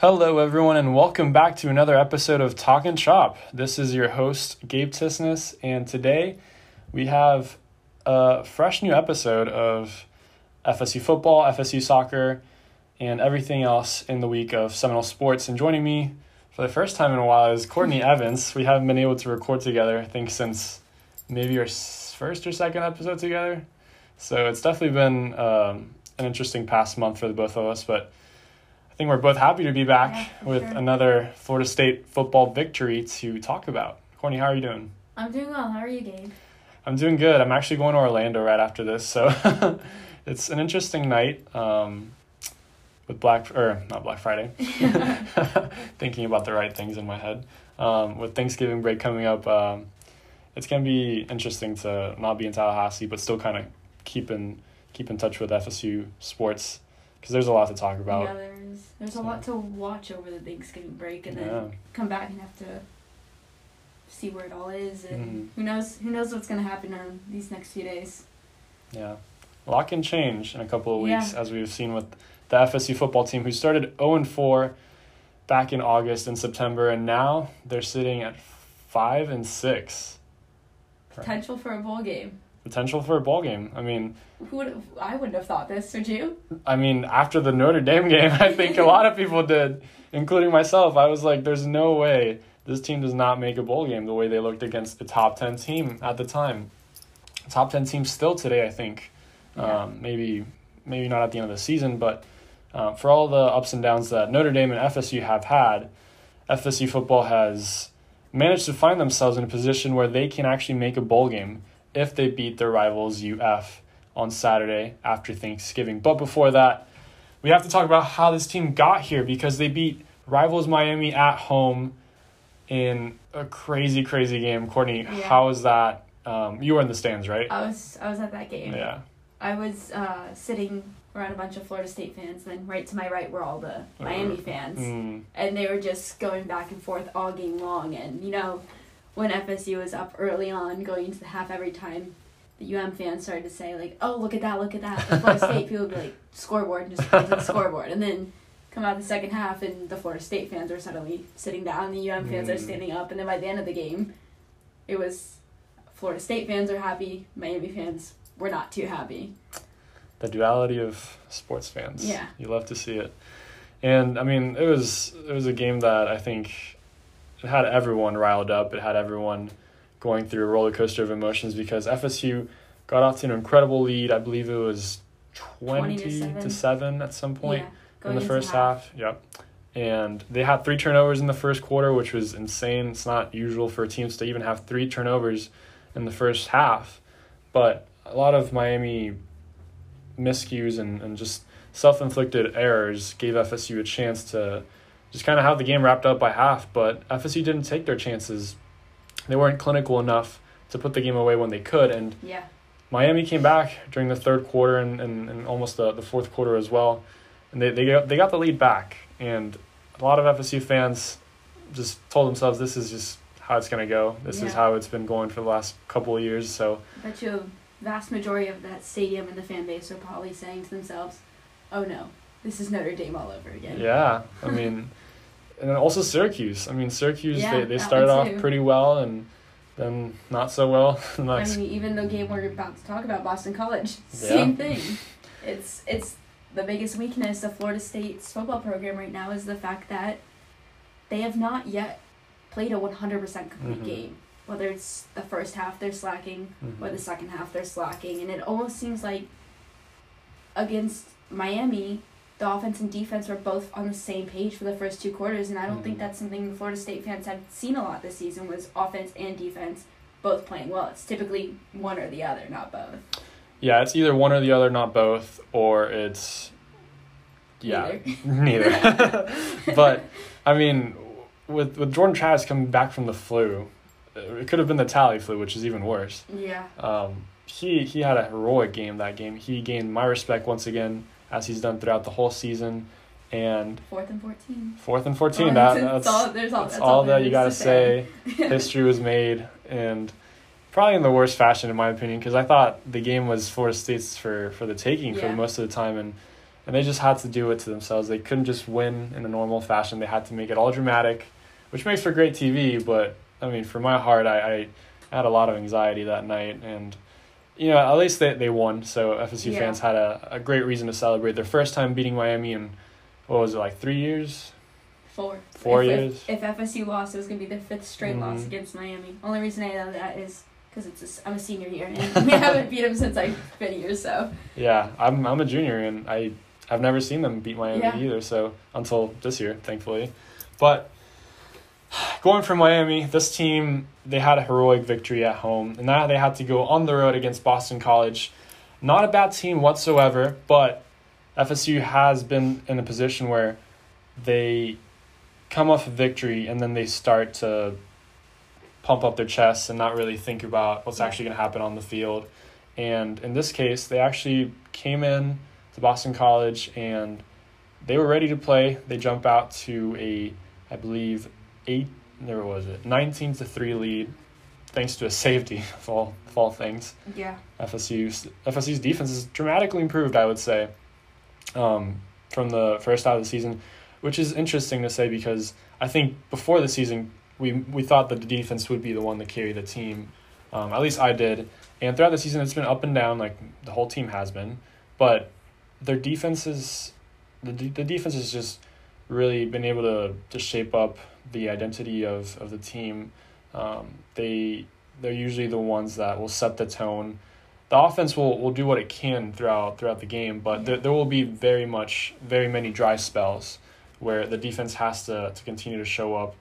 Hello, everyone, and welcome back to another episode of Talk and Chop. This is your host, Gabe Tisness, and today we have a fresh new episode of FSU football, FSU soccer, and everything else in the week of Seminole sports. And joining me for the first time in a while is Courtney Evans. We haven't been able to record together, I think, since maybe our first or second episode together. So it's definitely been um, an interesting past month for the both of us, but I think we're both happy to be back Yeah, with sure. another Florida State football victory to talk about. Courtney, how are you doing? I'm doing well. How are you, Gabe? I'm doing good. I'm actually going to Orlando right after this, so it's an interesting night um, with Black or not Black Friday. Thinking about the right things in my head. Um, with Thanksgiving break coming up, um, it's gonna be interesting to not be in Tallahassee, but still kind of keep in keep in touch with FSU sports because there's a lot to talk about. Yeah, there's there's a lot to watch over the Thanksgiving break, and then come back and have to see where it all is, and Mhm. who knows who knows what's gonna happen in these next few days. Yeah. A lot can change in a couple of Yeah. weeks, as we've seen with the FSU football team, who started 0 and 4 back in August and September, and now they're sitting at 5 and 6. Potential for a bowl game. Potential for a ball game. I mean, Who would I wouldn't have thought this, would you? I mean, after the Notre Dame game, I think a lot of people did, including myself. I was like, "There's no way this team does not make a bowl game." The way they looked against the top ten team at the time, top ten team still today, I think. Yeah. Um, maybe, maybe not at the end of the season, but uh, for all the ups and downs that Notre Dame and FSU have had, FSU football has managed to find themselves in a position where they can actually make a bowl game if they beat their rivals UF on Saturday after Thanksgiving. But before that, we have to talk about how this team got here because they beat rivals Miami at home in a crazy, crazy game. Courtney, Yeah. how was that? Um, you were in the stands, right? I was I was at that game. Yeah. I was uh, sitting around a bunch of Florida State fans, and then right to my right were all the Miami fans. Mm, and they were just going back and forth all game long. And you know, when FSU was up early on, going into the half every time, the UM fans started to say like, "Oh, look at that! Look at that!" The Florida State people would be like, "Scoreboard!" and just point to the scoreboard, and then come out the second half, and the Florida State fans are suddenly sitting down, the UM fans are Mm. standing up, and then by the end of the game, it was Florida State fans are happy, Miami fans were not too happy. the duality of sports fans. Yeah. You love to see it. And I mean, it was it was a game that I think it had everyone riled up. It had everyone going through a roller coaster of emotions because FSU got off to an incredible lead. I believe it was 20, 20 to to, 7. at some point yeah, in the first half. Yep. And they had three turnovers in the first quarter, which was insane. It's not usual for teams to even have three turnovers in the first half. But a lot of Miami miscues and, and just self inflicted errors gave FSU a chance to just kind of have the game wrapped up by half. But FSU didn't take their chances. They weren't clinical enough to put the game away when they could. And Yeah, Miami came back during the third quarter and, and, and almost the, the fourth quarter as well. And they, they, got, they got the lead back. And a lot of FSU fans just told themselves this is just how it's going to go. This is how it's been going for the last couple of years. So, I bet you a vast majority of that stadium and the fan base are probably saying to themselves, "Oh no, this is Notre Dame all over again." yeah, I mean, and then also Syracuse. I mean, Syracuse, Yeah, they, they started off too. pretty well and then not so well. I mean, even the game we're about to talk about, Boston College, Yeah. same thing. It's it's the biggest weakness of Florida State's football program right now is the fact that they have not yet played a one hundred percent complete Mhm. game. Whether it's the first half they're slacking, Mhm. or the second half they're slacking, and it almost seems like against Miami, the offense and defense were both on the same page for the first two quarters, and I don't think Mhm. that's something Florida State fans have seen a lot this season was offense and defense both playing well. It's typically one or the other, not both. Yeah, it's either one or the other, not both, or it's yeah, Neither. neither. but I mean, with with Jordan Travis coming back from the flu, it could have been the tally flu, which is even worse. Yeah. Um, he he had a heroic game that game. He gained my respect once again, as he's done throughout the whole season. And Fourth and fourteen. fourth and fourteen, Oh, that, that's- all- there's all- that's that's all all that you gotta say. say. History was made, and probably in the worst fashion, in my opinion, because I thought the game was Florida State's for, for the taking for most of the time, and and they just had to do it to themselves. They couldn't just win in a normal fashion. They had to make it all dramatic, which makes for great TV. But I mean, for my heart, I, I had a lot of anxiety that night, and you know, at least they, they won. So FSU Yeah. fans had a, a great reason to celebrate their first time beating Miami in what was it like three years? Four. Four if, years? If, if FSU lost, it was gonna be their fifth straight loss Mhm. against Miami. Only reason I know that is because it's a I'm a senior year and we haven't beat them since I've been here. So Yeah, I'm I'm a junior and I I've never seen them beat Miami Yeah. either. So until this year, thankfully, but going from Miami, this team they had a heroic victory at home, and now they had to go on the road against Boston College. Not a bad team whatsoever, but FSU has been in a position where they come off a victory and then they start to pump up their chests and not really think about what's actually going to happen on the field. And in this case, they actually came in to Boston College and they were ready to play. They jump out to a, I believe, eight. There was it, nineteen to three lead, thanks to a safety of all of all things. yeah, FSU's FSU's defense has dramatically improved, I would say, um, from the first half of the season, which is interesting to say because I think before the season we we thought that the defense would be the one to carry the team. Um, at least I did, and throughout the season it's been up and down, like the whole team has been, but their defense is the the defense has just really been able to to shape up the identity of of the team. Um, they they're usually the ones that will set the tone. The offense will, will do what it can throughout throughout the game, but there, there will be very much very many dry spells where the defense has to, to continue to show up.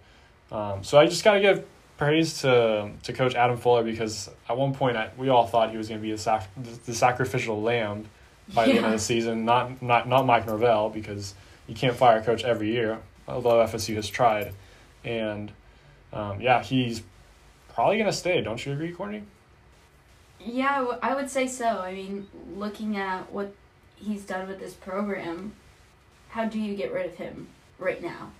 Um, so I just gotta give praise to to Coach Adam Fuller because at one point I, we all thought he was gonna be the sac- the sacrificial lamb by the end of the season. Not not not Mike Norvell because you can't fire a coach every year, although FSU has tried, and um, yeah, he's probably gonna stay. Don't you agree, Courtney? yeah, I would say so. I mean, looking at what he's done with this program, how do you get rid of him right now?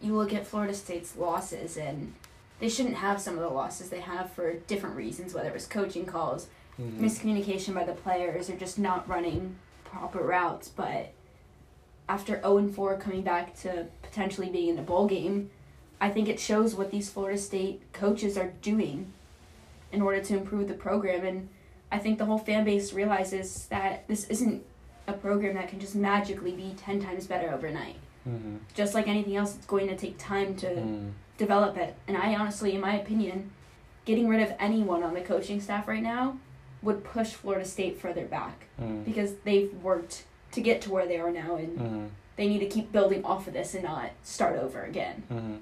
You look at Florida State's losses, and they shouldn't have some of the losses they have for different reasons, whether it was coaching calls, miscommunication by the players or just not running proper routes. But after 0 and 4 coming back to potentially being in a bowl game, I think it shows what these Florida State coaches are doing in order to improve the program. And I think the whole fan base realizes that this isn't a program that can just magically be 10 times better overnight. Mm-hmm. Just like anything else, it's going to take time to develop it. And I honestly, in my opinion, getting rid of anyone on the coaching staff right now would push Florida State further back Mm-hmm. because they've worked to get to where they are now and Mm-hmm. they need to keep building off of this and not start over again. Mm-hmm.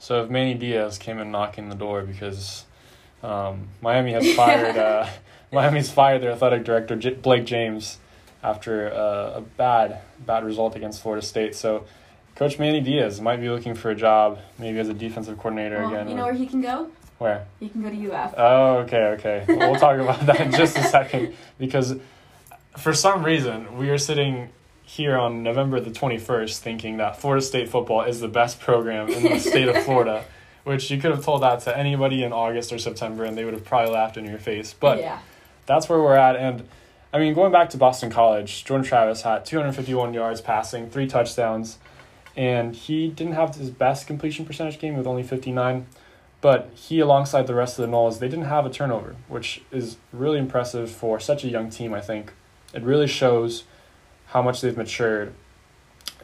So if Manny Diaz came in knocking the door because um, Miami has fired uh, Miami's fired their athletic director J- Blake James after uh, a bad bad result against Florida State. So Coach Manny Diaz might be looking for a job, maybe as a defensive coordinator Well, again. you know where he can go? where? He can go to UF. Oh, okay, okay. We'll talk about that in just a second because for some reason we are sitting here on November the 21st thinking that Florida State football is the best program in the state of Florida, which you could have told that to anybody in August or September and they would have probably laughed in your face. But yeah, that's where we're at. And I mean, going back to Boston College, Jordan Travis had 251 yards passing, three touchdowns, and he didn't have his best completion percentage game with only 59. But he, alongside the rest of the Noles, they didn't have a turnover, which is really impressive for such a young team, I think. It really shows how much they've matured.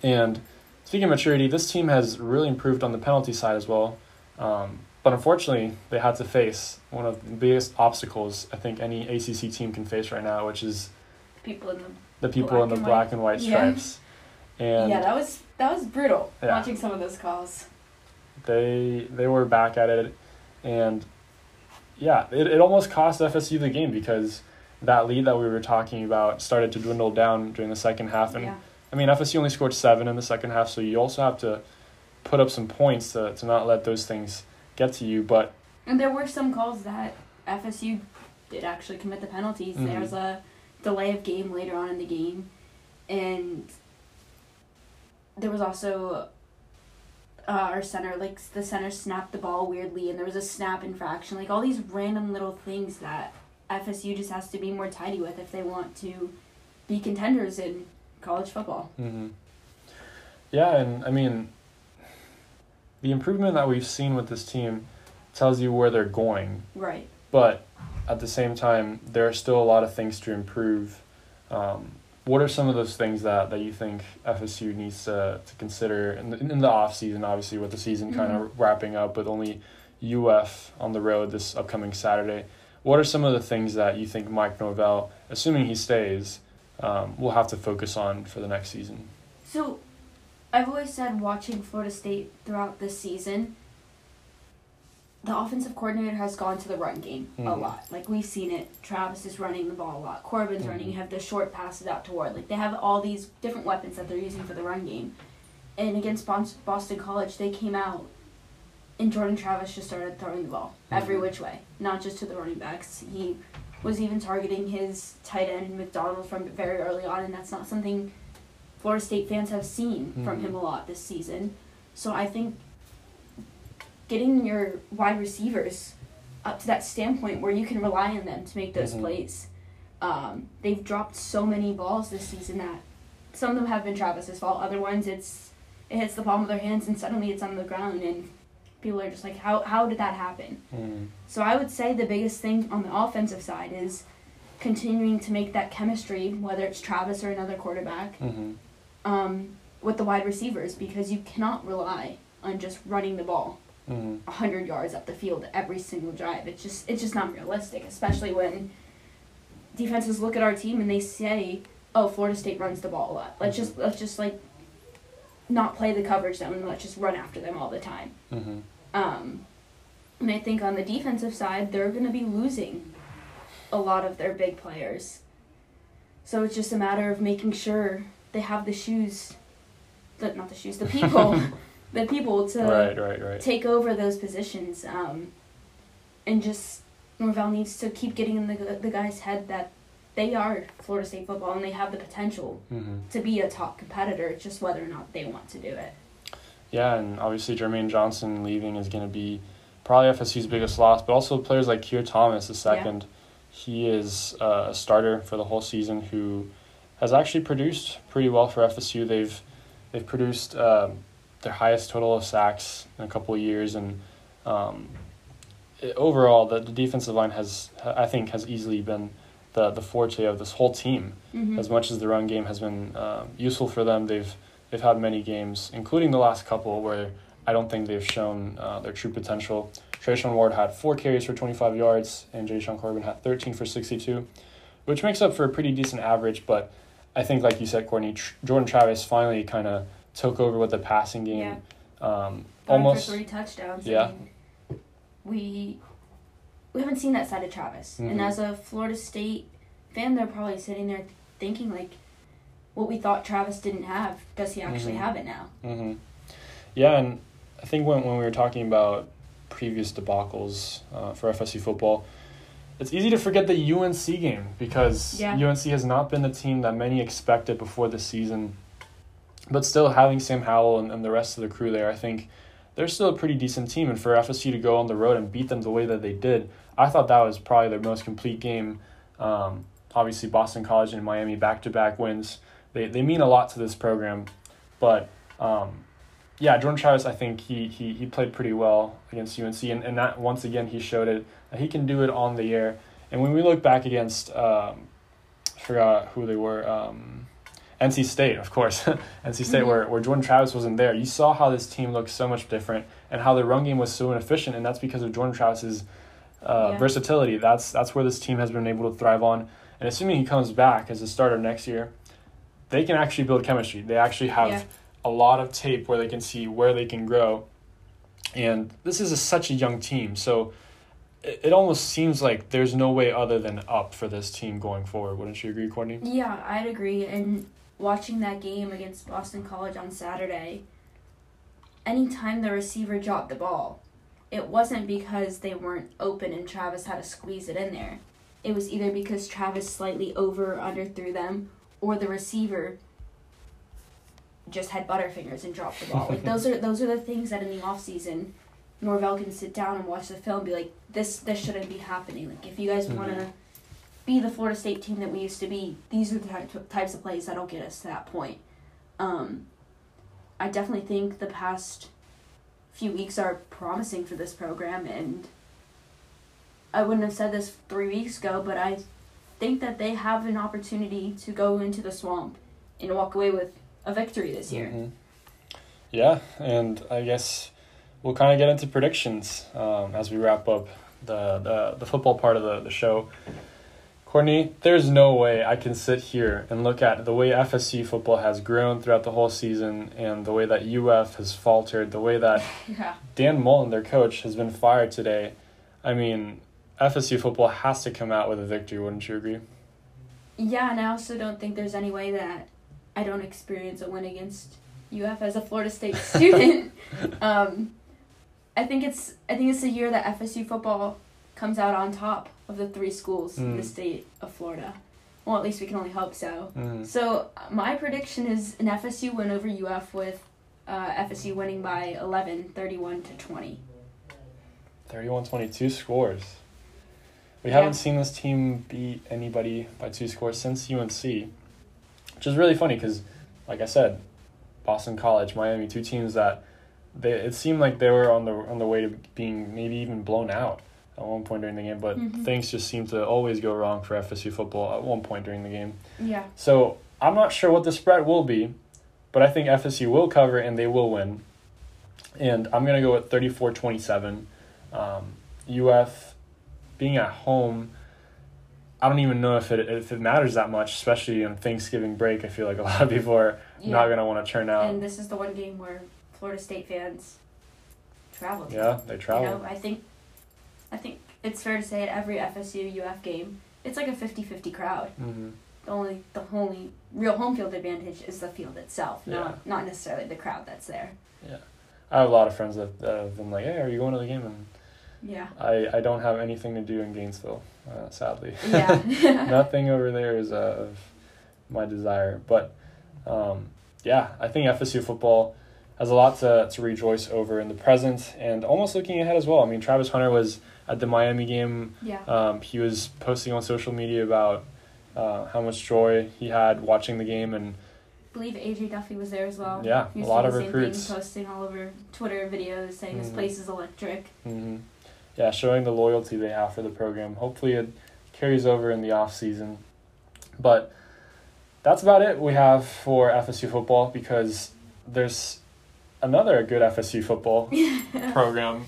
And speaking of maturity, this team has really improved on the penalty side as well. Um, but unfortunately, they had to face one of the biggest obstacles I think any ACC team can face right now, which is people in the the people in the and black and white Yeah. stripes. And yeah, that was that was brutal Yeah. watching some of those calls. they they were back at it, and yeah, it, it almost cost FSU the game because that lead that we were talking about started to dwindle down during the second half, and Yeah, I mean FSU only scored seven in the second half, so you also have to put up some points to to not let those things get to you. But and there were some calls that FSU did actually commit the penalties. Mhm. There was a delay of game later on in the game, and there was also uh, our center like the center snapped the ball weirdly, and there was a snap infraction. Like all these random little things that FSU just has to be more tidy with if they want to be contenders. in college football. Mm-hmm. Yeah, and I mean, the improvement that we've seen with this team tells you where they're going, Right. but at the same time, there are still a lot of things to improve. Um, what are some of those things that, that you think FSU needs to, to consider in the, in the off season? Obviously, with the season kind of wrapping up with only UF on the road this upcoming Saturday. What are some of the things that you think Mike Norvell, assuming he stays, um, will have to focus on for the next season? So, I've always said watching Florida State throughout this season, the offensive coordinator has gone to the run game a Mhm. lot. Like we've seen it. Travis is running the ball a lot. Corbin's Mhm. running. You have the short passes out to Ward. Like they have all these different weapons that they're using for the run game. And against Boston College, they came out, and Jordan Travis just started throwing the ball every Mhm. which way, not just to the running backs. He was even targeting his tight end McDonald from very early on, and that's not something Florida State fans have seen from Mhm. him a lot this season. So I think getting your wide receivers up to that standpoint where you can rely on them to make those Mhm. plays. Um, they've dropped so many balls this season that some of them have been Travis's fault. Other ones, it's it hits the palm of their hands and suddenly it's on the ground and people are just like, how how did that happen? Mm. So I would say the biggest thing on the offensive side is continuing to make that chemistry, whether it's Travis or another quarterback, Mm-hmm. um, with the wide receivers because you cannot rely on just running the ball Mm-hmm. hundred yards up the field every single drive. It's just it's just not realistic, especially when defenses look at our team and they say, "Oh, Florida State runs the ball a lot. Let's just let's just like not play the coverage zone and let's just run after them all the time." Mm-hmm. Um, and I think on the defensive side, they're going to be losing a lot of their big players. So it's just a matter of making sure they have the shoes, the, not the shoes, the people, the people to Right, right, right. take over those positions. Um, and just Norvell needs to keep getting in the the guy's head that they are Florida State football and they have the potential Mm-hmm. to be a top competitor. It's just whether or not they want to do it. Yeah, and obviously Jermaine Johnson leaving is going to be probably FSU's biggest loss, but also players like Keir Thomas, the second. He is uh, a starter for the whole season who has actually produced pretty well for FSU. They've they've produced um, their highest total of sacks in a couple of years, and um, it, overall, the, the defensive line has I think has easily been the the forte of this whole team. Mm-hmm. As much as the run game has been um, useful for them, they've they've had many games, including the last couple, where I don't think they've shown uh, their true potential. Treshaun Ward had four carries for 25 yards, and Jay Corbin had 13 for 62, which makes up for a pretty decent average. But I think, like you said, Courtney, Tr- Jordan Travis finally kind of took over with the passing game. Um, almost, three touchdowns. Yeah. I mean, we we haven't seen that side of Travis, and Mhm. as a Florida State fan, they're probably sitting there thinking like, what we thought Travis didn't have, does he actually Mhm. have it now? Mm-hmm. Yeah, and I think when, when we were talking about previous debacles uh, for FSU football, it's easy to forget the UNC game because Yeah. UNC has not been the team that many expected before the season. But still, having Sam Howell and, and the rest of the crew there, I think they're still a pretty decent team. And for FSU to go on the road and beat them the way that they did, I thought that was probably their most complete game. Um, obviously, Boston College and Miami back to back wins. They, they mean a lot to this program. But um, yeah, Jordan Travis, I think he, he, he played pretty well against UNC, and, and that once again he showed it that he can do it on the air. And when we look back against, um, I forgot who they were, um, NC State, of course, NC State, Mhm. where, where Jordan Travis wasn't there, you saw how this team looked so much different and how their run game was so inefficient, and that's because of Jordan Travis's uh, Yeah. versatility. That's that's where this team has been able to thrive on. And assuming he comes back as a starter next year, they can actually build chemistry. They actually have Yeah. a lot of tape where they can see where they can grow. And this is a, such a young team, so it, it almost seems like there's no way other than up for this team going forward. Wouldn't you agree, Courtney? Yeah, I'd agree. And watching that game against Boston College on Saturday, anytime the receiver dropped the ball, it wasn't because they weren't open and Travis had to squeeze it in there. It was either because Travis slightly over or under threw them, or the receiver just had butterfingers and dropped the ball. like those are those are the things that in the off season, Norvell can sit down and watch the film and be like, this this shouldn't be happening. Like if you guys Mhm. wanna be the Florida State team that we used to be. These are the ty- types of plays that'll get us to that point. Um, I definitely think the past few weeks are promising for this program, and I wouldn't have said this three weeks ago, but I think that they have an opportunity to go into the swamp and walk away with a victory this year. Mhm. Yeah, and I guess we'll kind of get into predictions um, as we wrap up the, the, the football part of the, the show. Courtney, there's no way I can sit here and look at the way FSC football has grown throughout the whole season and the way that UF has faltered, the way that Yeah. Dan Mullen, their coach, has been fired today. I mean, FSU football has to come out with a victory, wouldn't you agree? Yeah, and I also don't think there's any way that I don't experience a win against UF as a Florida State student. um, I think it's I think it's the year that FSU football comes out on top of the three schools in the Mm. state of Florida. Well, at least we can only hope so. Mhm. So my prediction is an FSU win over UF with uh, FSU winning by 11, 31 to 20. 31 22 scores. We Yeah. haven't seen this team beat anybody by two scores since UNC, which is really funny because, like I said, Boston College, Miami, two teams that they it seemed like they were on the on the way to being maybe even blown out at one point during the game, but Mhm. things just seem to always go wrong for FSU football at one point during the game. Yeah. So I'm not sure what the spread will be, but I think FSU will cover and they will win. And I'm going to go with 34 27. Um, UF being at home, I don't even know if it, if it matters that much, especially on Thanksgiving break. I feel like a lot of people are Yeah. not going to want to turn out. and this is the one game where Florida State fans travel yeah, they travel. You know, I think I think it's fair to say at every FSU UF game, it's like a 50-50 crowd. hmm The only the only real home field advantage is the field itself, Yeah. not not necessarily the crowd that's there. Yeah, I have a lot of friends that, that have been like, hey, are you going to the game? And Yeah. I, I don't have anything to do in Gainesville, uh, sadly. Yeah. Nothing over there is uh, of my desire. But um, yeah, I think FSU football has a lot to, to rejoice over in the present and almost looking ahead as well. I mean, Travis Hunter was at the Miami game. yeah. Um, he was posting on social media about uh, how much joy he had watching the game. And I believe AJ Duffy was there as well. Yeah, a lot of recruits. Posting all over Twitter videos saying this Mhm. place is electric. hmm yeah, showing the loyalty they have for the program. Hopefully, it carries over in the off season. But that's about it we have for FSU football because there's another good FSU football program,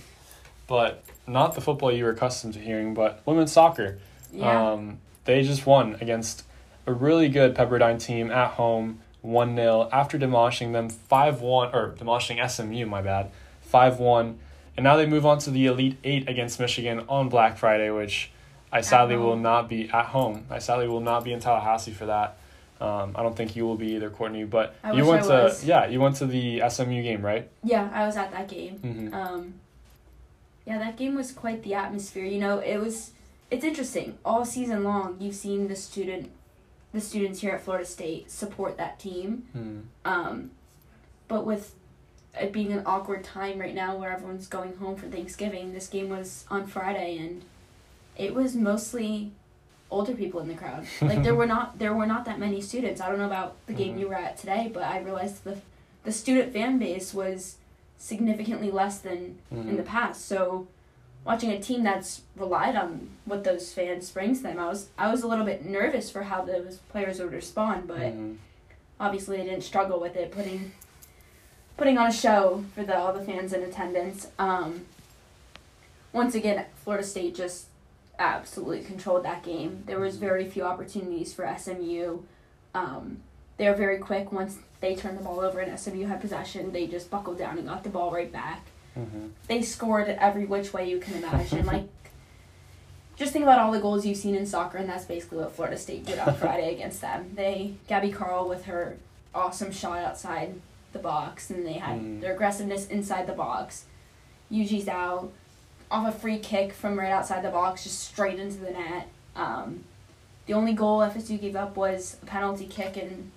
but not the football you were accustomed to hearing, but women's soccer. Yeah. Um, they just won against a really good Pepperdine team at home, 1 0, after demolishing them 5 1, or demolishing SMU, my bad, 5 1. And now they move on to the Elite Eight against Michigan on Black Friday, which I sadly will not be at home. I sadly will not be in Tallahassee for that. Um, I don't think you will be either, Courtney. But I you went to yeah, you went to the SMU game, right? yeah, I was at that game. Mm-hmm. Um, yeah, that game was quite the atmosphere. You know, it was. It's interesting. All season long, you've seen the student, the students here at Florida State support that team. Mm-hmm. Um, but with it being an awkward time right now, where everyone's going home for Thanksgiving, this game was on Friday, and it was mostly older people in the crowd. Like there were not there were not that many students. I don't know about the game Mhm. you were at today, but I realized the the student fan base was significantly less than Mm-hmm. in the past. So watching a team that's relied on what those fans brings them, I was I was a little bit nervous for how those players would respond, but Mhm. obviously they didn't struggle with it, putting putting on a show for the all the fans in attendance. Um, once again, Florida State just absolutely controlled that game. There was very few opportunities for SMU. Um, they were very quick once they turned the ball over and SMU had possession. They just buckled down and got the ball right back Mhm. they scored every which way you can imagine. like, just think about all the goals you've seen in soccer, and that's basically what Florida State did on Friday against them. They Gabby Carle with her awesome shot outside the box, and they had Mm. their aggressiveness inside the box. Yujie Zhao off a free kick from right outside the box, just straight into the net. Um, the only goal FSU gave up was a penalty kick, and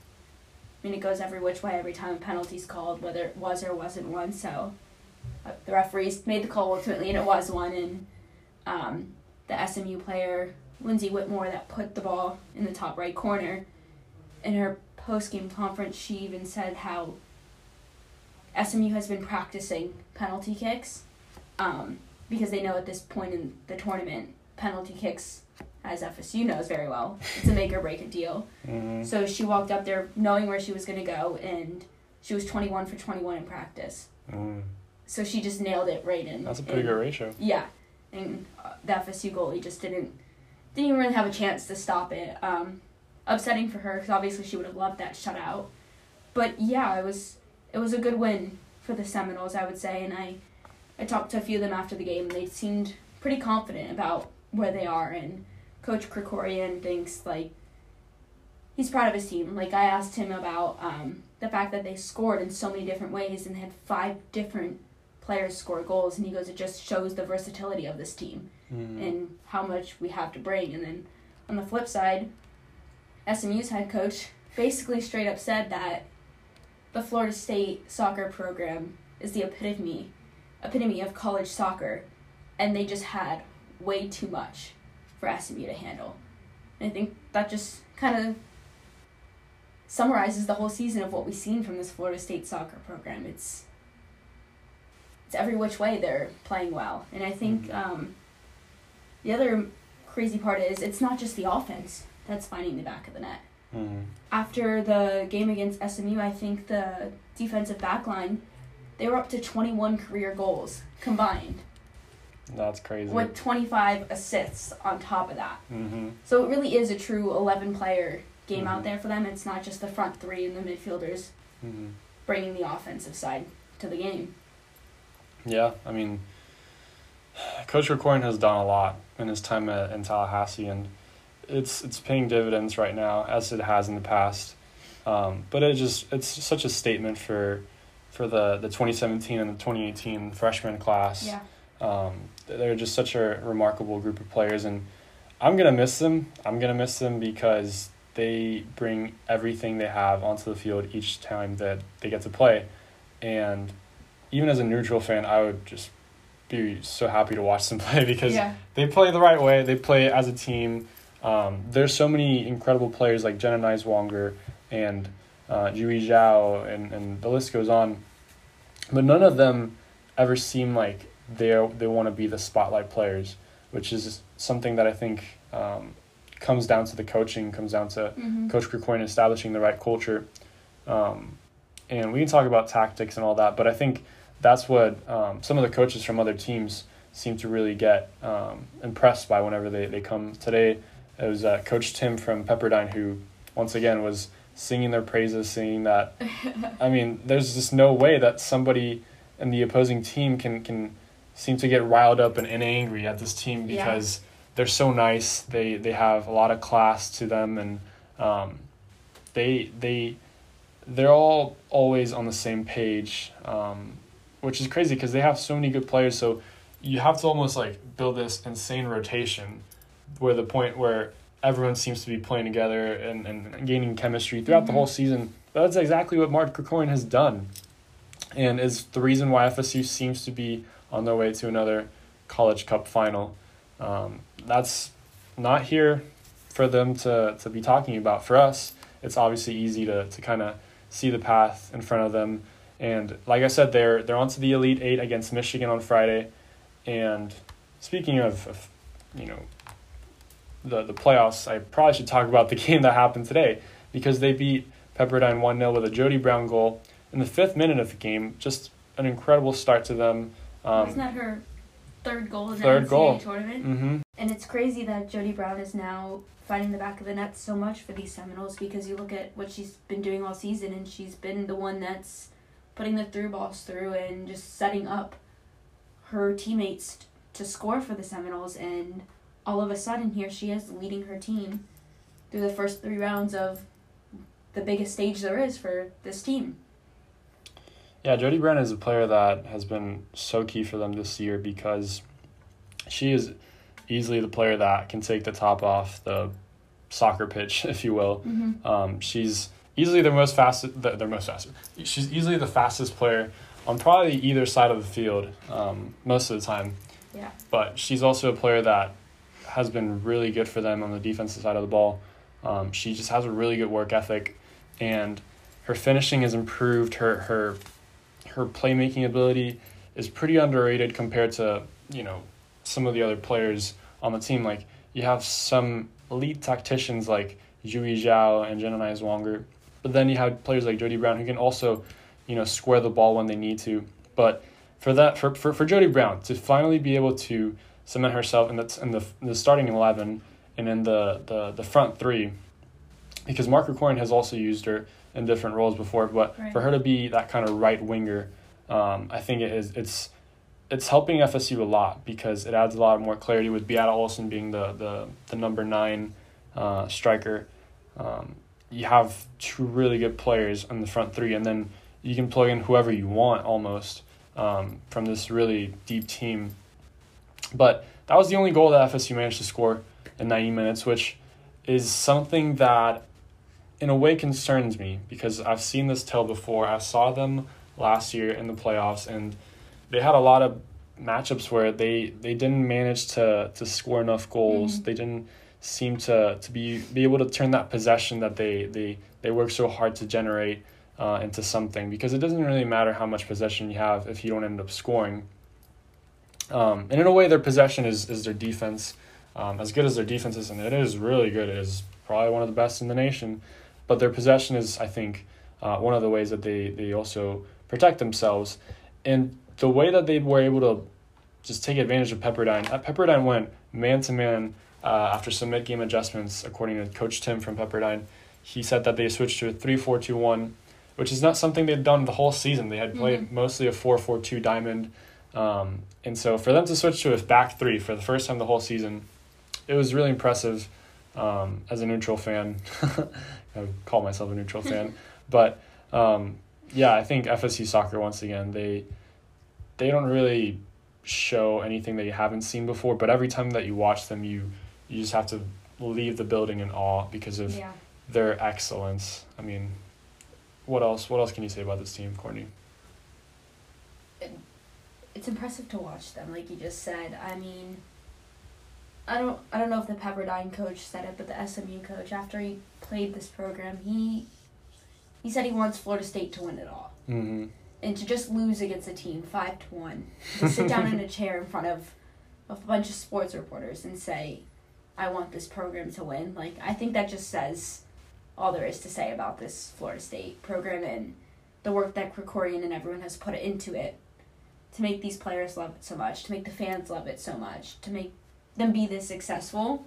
I mean it goes every which way every time a penalty's called, whether it was or wasn't one. So uh, the referees made the call ultimately, and it was one. And um, the SMU player Lindsay Whitmore that put the ball in the top right corner. In her post game conference, she even said how SMU has been practicing penalty kicks um, because they know at this point in the tournament, penalty kicks, as FSU knows very well, it's a make or break a deal. Mm-hmm. So she walked up there knowing where she was going to go, and she was 21 for 21 in practice. Mm. So she just nailed it right in. That's a pretty in- good ratio. Yeah, and uh, the FSU goalie just didn't didn't even really have a chance to stop it. Um, upsetting for her because obviously she would have loved that shutout. But yeah, it was it was a good win for the Seminoles, I would say, and I I talked to a few of them after the game. and They seemed pretty confident about where they are, and Coach Krikorian thinks like he's proud of his team. Like I asked him about um, the fact that they scored in so many different ways and had five different players score goals, and he goes, it just shows the versatility of this team Mhm. and how much we have to bring. And then on the flip side, SMU's head coach basically straight up said that the Florida State soccer program is the epitome epitome of college soccer and they just had way too much for SMU to handle. And I think that just kind of summarizes the whole season of what we've seen from this Florida State soccer program. It's it's every which way they're playing well. And I think um, the other crazy part is it's not just the offense that's finding the back of the net. Mhm. After the game against SMU, I think the defensive back line, they were up to 21 career goals combined, That's crazy. with 25 assists on top of that. Mm-hmm. So it really is a true 11 player game out Mhm. there for them. It's not just the front three and the midfielders Mm-hmm. bringing the offensive side to the game. Yeah, I mean, Coach Krikorian has done a lot in his time at, in Tallahassee, and it's it's paying dividends right now as it has in the past. Um, but it just it's such a statement for for the, the 2017 and the 2018 freshman class. Yeah. Um, they're just such a remarkable group of players, and I'm gonna miss them. I'm gonna miss them because they bring everything they have onto the field each time that they get to play, and even as a neutral fan, I would just be so happy to watch them play because Yeah. they play the right way. They play as a team. Um, there's so many incredible players like Jenna Nighswonger and uh, Yujie Zhao, and, and the list goes on. But none of them ever seem like they they want to be the spotlight players, which is something that I think um, comes down to the coaching, comes down to Mm-hmm. Coach Krikorian establishing the right culture. Um, and we can talk about tactics and all that, but I think that's what um, some of the coaches from other teams seem to really get um, impressed by whenever they, they come. Today, it was uh, Coach Tim from Pepperdine who, once again, was singing their praises, saying that, I mean, there's just no way that somebody in the opposing team can, can seem to get riled up and, and angry at this team Yeah. because they're so nice. They, they have a lot of class to them and um, they, they, they're all always on the same page, um, which is crazy because they have so many good players. So you have to almost like build this insane rotation where the point where everyone seems to be playing together and, and gaining chemistry throughout the Mhm. whole season. That's exactly what Mark Krikorian has done and is the reason why FSU seems to be on their way to another College Cup final. Um, that's not here for them to, to be talking about. For us, it's obviously easy to, to kind of see the path in front of them. And like I said, they're they're on to the Elite Eight against Michigan on Friday. And speaking of, of you know the the playoffs, I probably should talk about the game that happened today because they beat Pepperdine one 0 with a Jody Brown goal in the fifth minute of the game. Just an incredible start to them. Wasn't Um, that her third goal in the NCAA goal. tournament? hmm And it's crazy that Jody Brown is now finding the back of the net so much for these Seminoles because you look at what she's been doing all season and she's been the one that's putting the through balls through and just setting up her teammates to score for the Seminoles and all of a sudden here she is leading her team through the first three rounds of the biggest stage there is for this team. Yeah, Jody Brown is a player that has been so key for them this year because she is easily the player that can take the top off the soccer pitch, if you will. Mm-hmm. Um, she's easily the most fast. The, the most fast. She's easily the fastest player on probably either side of the field um, most of the time. Yeah. But she's also a player that has been really good for them on the defensive side of the ball. Um, she just has a really good work ethic, and her finishing has improved. Her her her playmaking ability is pretty underrated compared to you know some of the other players on the team. Like you have some elite tacticians like Yujie Zhao and Jenna Nighswonger, but then you have players like Jody Brown who can also you know square the ball when they need to. But for that for for, for Jody Brown to finally be able to cement herself in the in the, the starting eleven and in the, the, the front three, because Mark Krikorian has also used her in different roles before, but Right. for her to be that kind of right winger, um, I think it is it's it's helping FSU a lot because it adds a lot more clarity with Beata Olsson being the the, the number nine uh, striker. Um, you have two really good players in the front three, and then you can plug in whoever you want almost um, from this really deep team. But that was the only goal that FSU managed to score in 90 minutes, which is something that in a way concerns me because I've seen this tale before. I saw them last year in the playoffs and they had a lot of matchups where they, they didn't manage to, to score enough goals. Mhm. They didn't seem to, to be, be able to turn that possession that they, they, they work so hard to generate uh, into something because it doesn't really matter how much possession you have if you don't end up scoring. Um, and in a way, their possession is, is their defense. Um, as good as their defense is, and it is really good, it is probably one of the best in the nation. But their possession is, I think, uh, one of the ways that they, they also protect themselves. And the way that they were able to just take advantage of Pepperdine, uh, Pepperdine went man to man after some mid game adjustments, according to Coach Tim from Pepperdine. He said that they switched to a 3 4 2 1, which is not something they'd done the whole season. They had played Mhm. mostly a 4 4 2 diamond. Um, and so for them to switch to a back three for the first time the whole season, it was really impressive um, as a neutral fan. I would call myself a neutral fan. But um, yeah, I think FSU soccer, once again, they they don't really show anything that you haven't seen before. But every time that you watch them, you you just have to leave the building in awe because of Yeah. their excellence. I mean, what else? What else can you say about this team, Courtney? It's impressive to watch them, like you just said. I mean, I don't, I don't know if the Pepperdine coach said it, but the SMU coach, after he played this program, he, he said he wants Florida State to win it all, Mm-hmm. and to just lose against a team five to one, to sit down in a chair in front of, of a bunch of sports reporters and say, I want this program to win. Like I think that just says all there is to say about this Florida State program and the work that Krikorian and everyone has put into it to make these players love it so much, to make the fans love it so much, to make them be this successful.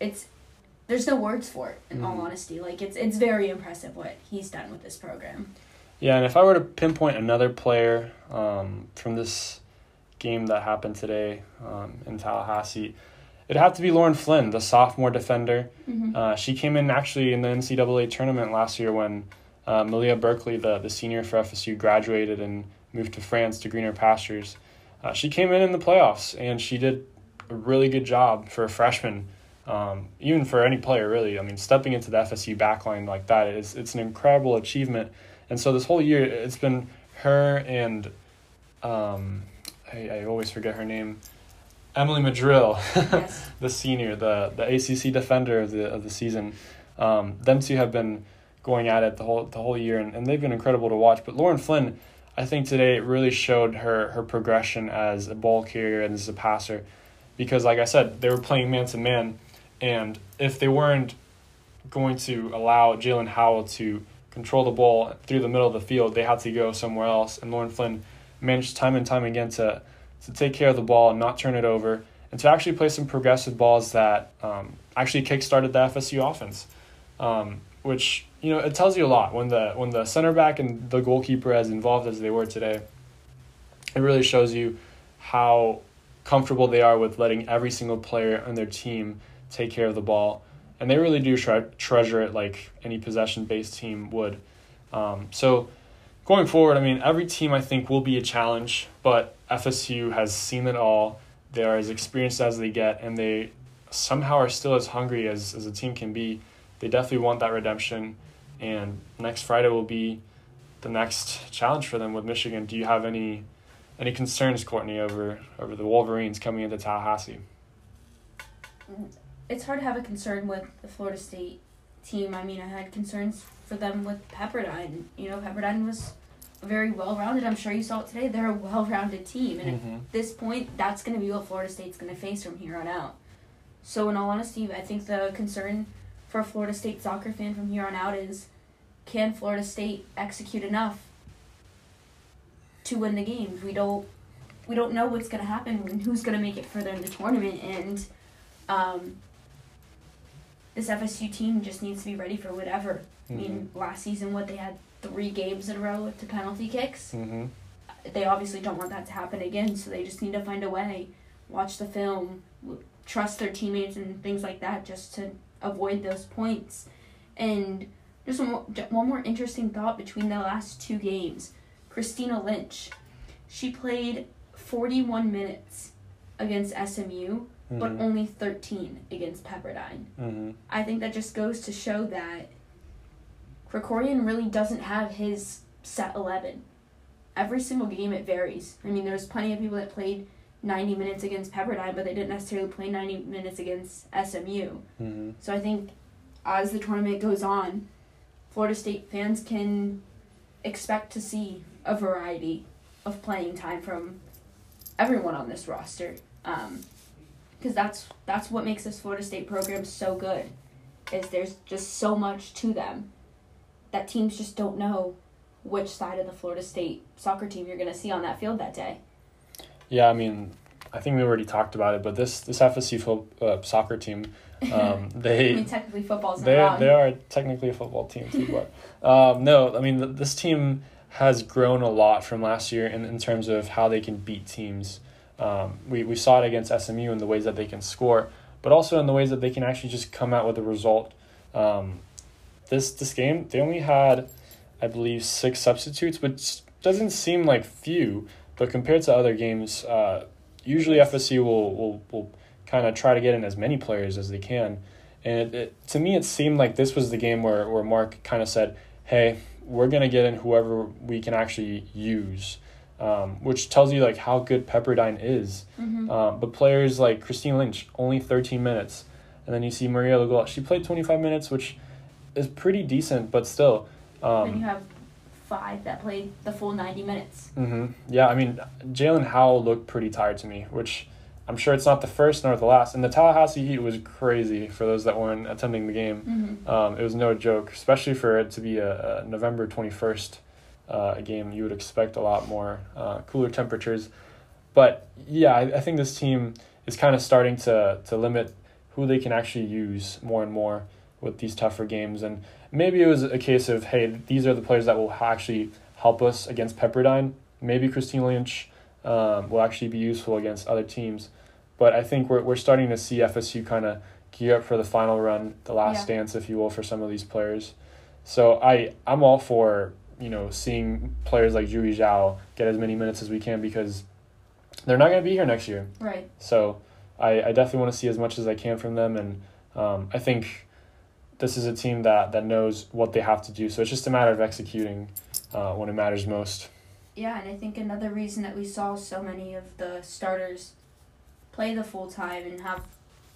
It's there's no words for it in all Mhm. honesty. Like it's it's very impressive what he's done with this program. Yeah, and if I were to pinpoint another player um, from this game that happened today um, in Tallahassee, it'd have to be Lauren Flynn, the sophomore defender. Mm-hmm. Uh, she came in actually in the NCAA tournament last year when uh, Malia Berkely, the, the senior for FSU, graduated and moved to France to greener pastures. Uh, she came in in the playoffs and she did a really good job for a freshman, um, even for any player really. I mean, stepping into the FSU backline like that is it's an incredible achievement. And so this whole year, it's been her and um, I, I always forget her name, Emily Madril. yes. the senior, the the ACC defender of the of the season. Um, them two have been going at it the whole the whole year, and, and they've been incredible to watch. But Lauren Flynn, I think today really showed her her progression as a ball carrier and as a passer, because like I said, they were playing man to man, and if they weren't going to allow Jaelin Howell to control the ball through the middle of the field, they had to go somewhere else. And Lauren Flynn managed time and time again to to take care of the ball and not turn it over and to actually play some progressive balls that um, actually kickstarted the FSU offense, um, which you know it tells you a lot when the when the center back and the goalkeeper as involved as they were today. It really shows you how comfortable they are with letting every single player on their team take care of the ball, and they really do tre- treasure it like any possession based team would. Um, so going forward, I mean, every team I think will be a challenge, but FSU has seen it all. They are as experienced as they get, and they somehow are still as hungry as, as a team can be. They definitely want that redemption, and next Friday will be the next challenge for them with Michigan. Do you have any any concerns, Courtney, over over the Wolverines coming into Tallahassee? It's hard to have a concern with the Florida State team. I mean, I had concerns for them with Pepperdine. You know, Pepperdine was very well rounded. I'm sure you saw it today. They're a well rounded team, and Mhm. at this point, that's going to be what Florida State's going to face from here on out. So, in all honesty, I think the concern for a Florida State soccer fan from here on out is can Florida State execute enough to win the games? We don't we don't know what's going to happen and who's going to make it further in the tournament and um, this FSU team just needs to be ready for whatever. I mean, last season what they had three games in a row to penalty kicks Mm-hmm. they obviously don't want that to happen again, so they just need to find a way, watch the film, trust their teammates and things like that, just to avoid those points. And just one more, one more interesting thought between the last two games. Christina Lynch, she played 41 minutes against SMU, but Mhm. only 13 against Pepperdine. Mhm. I think that just goes to show that Krikorian really doesn't have his set 11. Every single game it varies. I mean, there's plenty of people that played 90 minutes against Pepperdine, but they didn't necessarily play 90 minutes against SMU. Mhm. So I think as the tournament goes on, Florida State fans can expect to see a variety of playing time from everyone on this roster. Um, because that's that's what makes this Florida State program so good. Is there's just so much to them that teams just don't know which side of the Florida State soccer team you're going to see on that field that day. Yeah, I mean, I think we already talked about it, but this this FSU fo- uh, soccer team, um, I they mean, technically football's they they are technically a football team too, but um, no, I mean th- this team has grown a lot from last year in, in terms of how they can beat teams. Um, we we saw it against SMU in the ways that they can score, but also in the ways that they can actually just come out with a result. Um, this this game they only had, I believe, six substitutes, which doesn't seem like few, but compared to other games, uh, usually FSU will will, will kind of try to get in as many players as they can. And it, it, to me, it seemed like this was the game where, where Mark kind of said, hey, we're going to get in whoever we can actually use, um, which tells you like how good Pepperdine is. Mhm. Um, but players like Christine Lynch, only 13 minutes. And then you see Maria Lugol, she played 25 minutes, which is pretty decent, but still. then you Um, have five that played the full 90 minutes. hmm Yeah, I mean, Jaelin Howell looked pretty tired to me, which I'm sure it's not the first nor the last. And the Tallahassee Heat was crazy for those that weren't attending the game. Mm-hmm. Um, it was no joke, especially for it to be a, a November 21st uh, game. You would expect a lot more uh, cooler temperatures. But yeah, I, I think this team is kind of starting to, to limit who they can actually use more and more with these tougher games. And maybe it was a case of, hey, these are the players that will actually help us against Pepperdine. Maybe Christine Lynch um, will actually be useful against other teams. But I think we're, we're starting to see FSU kind of gear up for the final run, the last Yeah. dance, if you will, for some of these players. So I I'm all for you know seeing players like Yujie Zhao get as many minutes as we can because they're not going to be here next year. Right. So I, I definitely want to see as much as I can from them, and um, I think this is a team that that knows what they have to do. So it's just a matter of executing uh, when it matters most. Yeah, and I think another reason that we saw so many of the starters play the full time and have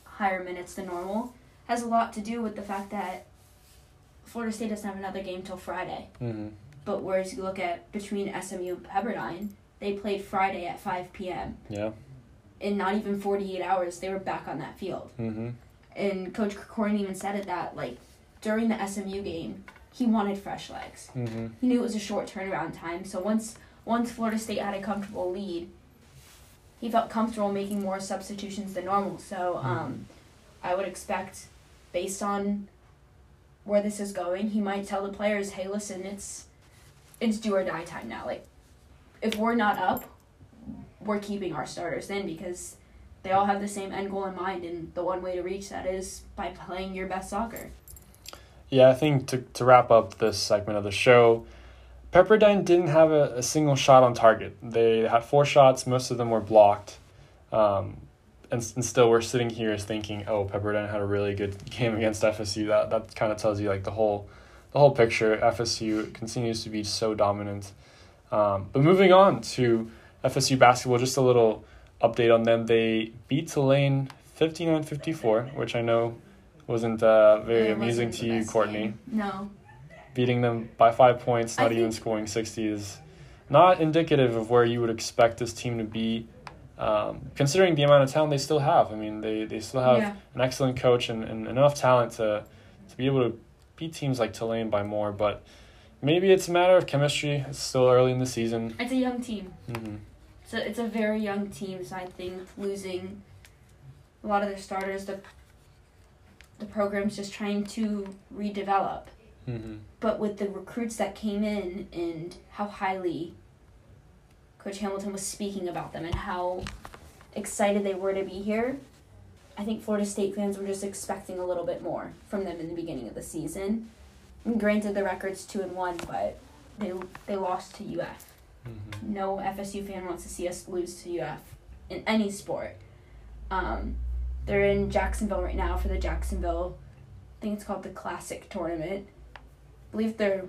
higher minutes than normal has a lot to do with the fact that Florida State doesn't have another game till Friday. hmm But whereas you look at between SMU and Pepperdine, they played Friday at 5 p.m. Yeah. In not even 48 hours, they were back on that field. hmm And Coach Krikorian even said it that, like, during the SMU game, he wanted fresh legs. hmm he knew it was a short turnaround time. So once once Florida State had a comfortable lead, he felt comfortable making more substitutions than normal. So um, I would expect, based on where this is going, he might tell the players, "Hey, listen, it's it's do or die time now. Like, if we're not up, we're keeping our starters in because." They all have the same end goal in mind, and the one way to reach that is by playing your best soccer. Yeah, I think to, to wrap up this segment of the show, Pepperdine didn't have a, a single shot on target. They had four shots, most of them were blocked. Um, and, and still, we're sitting here thinking, oh, Pepperdine had a really good game against FSU. That that kind of tells you like the whole the whole picture. FSU continues to be so dominant. Um, but moving on to FSU basketball, just a little update on them. They beat Tulane 59 54, which I know wasn't uh, very It amusing wasn't to you, Courtney. game. No. Beating them by five points, I not even think- scoring 60 is not indicative of where you would expect this team to be. Um, considering the amount of talent they still have, I mean, they, they still have Yeah. an excellent coach and, and enough talent to to be able to beat teams like Tulane by more. But maybe it's a matter of chemistry. It's still early in the season. It's a young team. hmm So it's a very young team, so I think losing a lot of their starters, the the program's just trying to redevelop. hmm But with the recruits that came in and how highly Coach Hamilton was speaking about them and how excited they were to be here, I think Florida State fans were just expecting a little bit more from them in the beginning of the season. And granted, the record's two and one, but they they lost to UF. Hmm No FSU fan wants to see us lose to UF in any sport. Um, they're in Jacksonville right now for the Jacksonville, I think it's called the Classic Tournament. I believe they're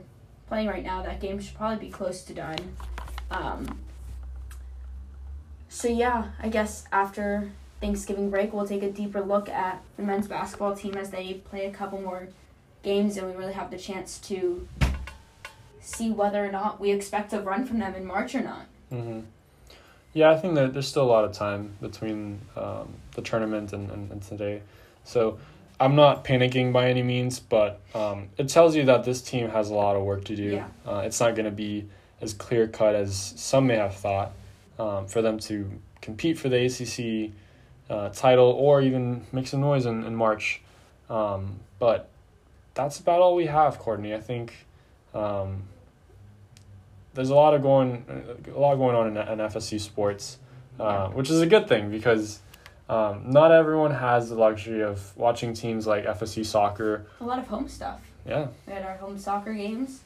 playing right now. That game should probably be close to done. Um, so yeah, I guess after Thanksgiving break, we'll take a deeper look at the men's basketball team as they play a couple more games, and we really have the chance to see whether or not we expect a run from them in March or not. hmm Yeah, I think that there's still a lot of time between um, the tournament and, and, and today. So I'm not panicking by any means, but um, it tells you that this team has a lot of work to do. Yeah. Uh, it's not going to be as clear cut as some may have thought um, for them to compete for the ACC uh, title or even make some noise in, in March. Um, but that's about all we have, Courtney. I think um, there's a lot of going, a lot going on in, in FSU sports, uh, which is a good thing because um, not everyone has the luxury of watching teams like FSU soccer. A lot of home stuff. Yeah, We had our home soccer games.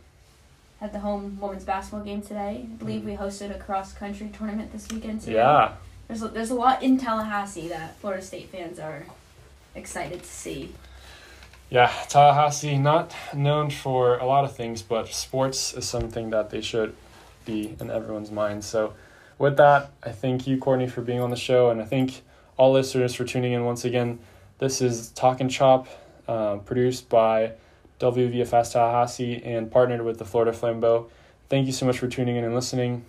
Had the home women's basketball game today. I believe we hosted a cross country tournament this weekend too. yeah, There's a, there's a lot in Tallahassee that Florida State fans are excited to see. Yeah. Tallahassee, not known for a lot of things, but sports is something that they should be in everyone's mind. So, with that, I thank you, Courtney, for being on the show, and I thank all listeners for tuning in once again. This is Talk and Chop, uh, produced by WVFS Tallahassee and partnered with the Florida Flambeau. Thank you so much for tuning in and listening.